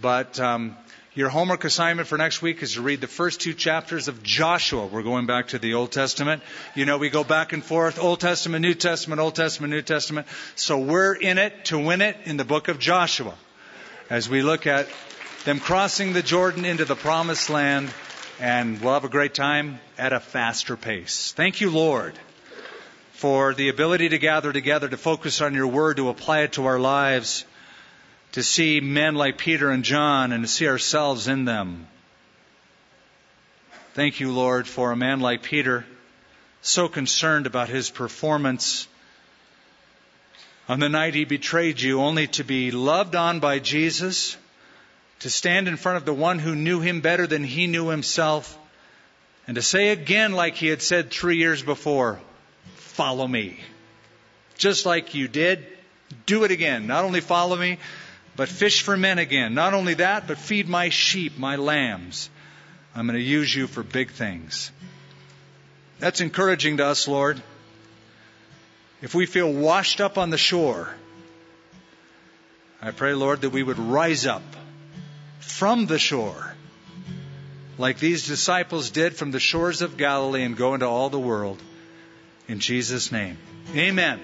But um, your homework assignment for next week is to read the first two chapters of Joshua. We're going back to the Old Testament. You know, we go back and forth Old Testament, New Testament, Old Testament, New Testament. So we're in it to win it in the book of Joshua as we look at them crossing the Jordan into the promised land, and we'll have a great time at a faster pace. Thank you, Lord, for the ability to gather together, to focus on your word, to apply it to our lives, to see men like Peter and John, and to see ourselves in them. Thank you, Lord, for a man like Peter, so concerned about his performance on the night he betrayed you, only to be loved on by Jesus, to stand in front of the one who knew him better than he knew himself, and to say again, like he had said three years before, follow me. Just like you did, do it again. Not only follow me, but fish for men again. Not only that, but feed my sheep, my lambs. I'm going to use you for big things. That's encouraging to us, Lord if we feel washed up on the shore, I pray, Lord, that we would rise up from the shore like these disciples did from the shores of Galilee and go into all the world. In Jesus' name. Amen.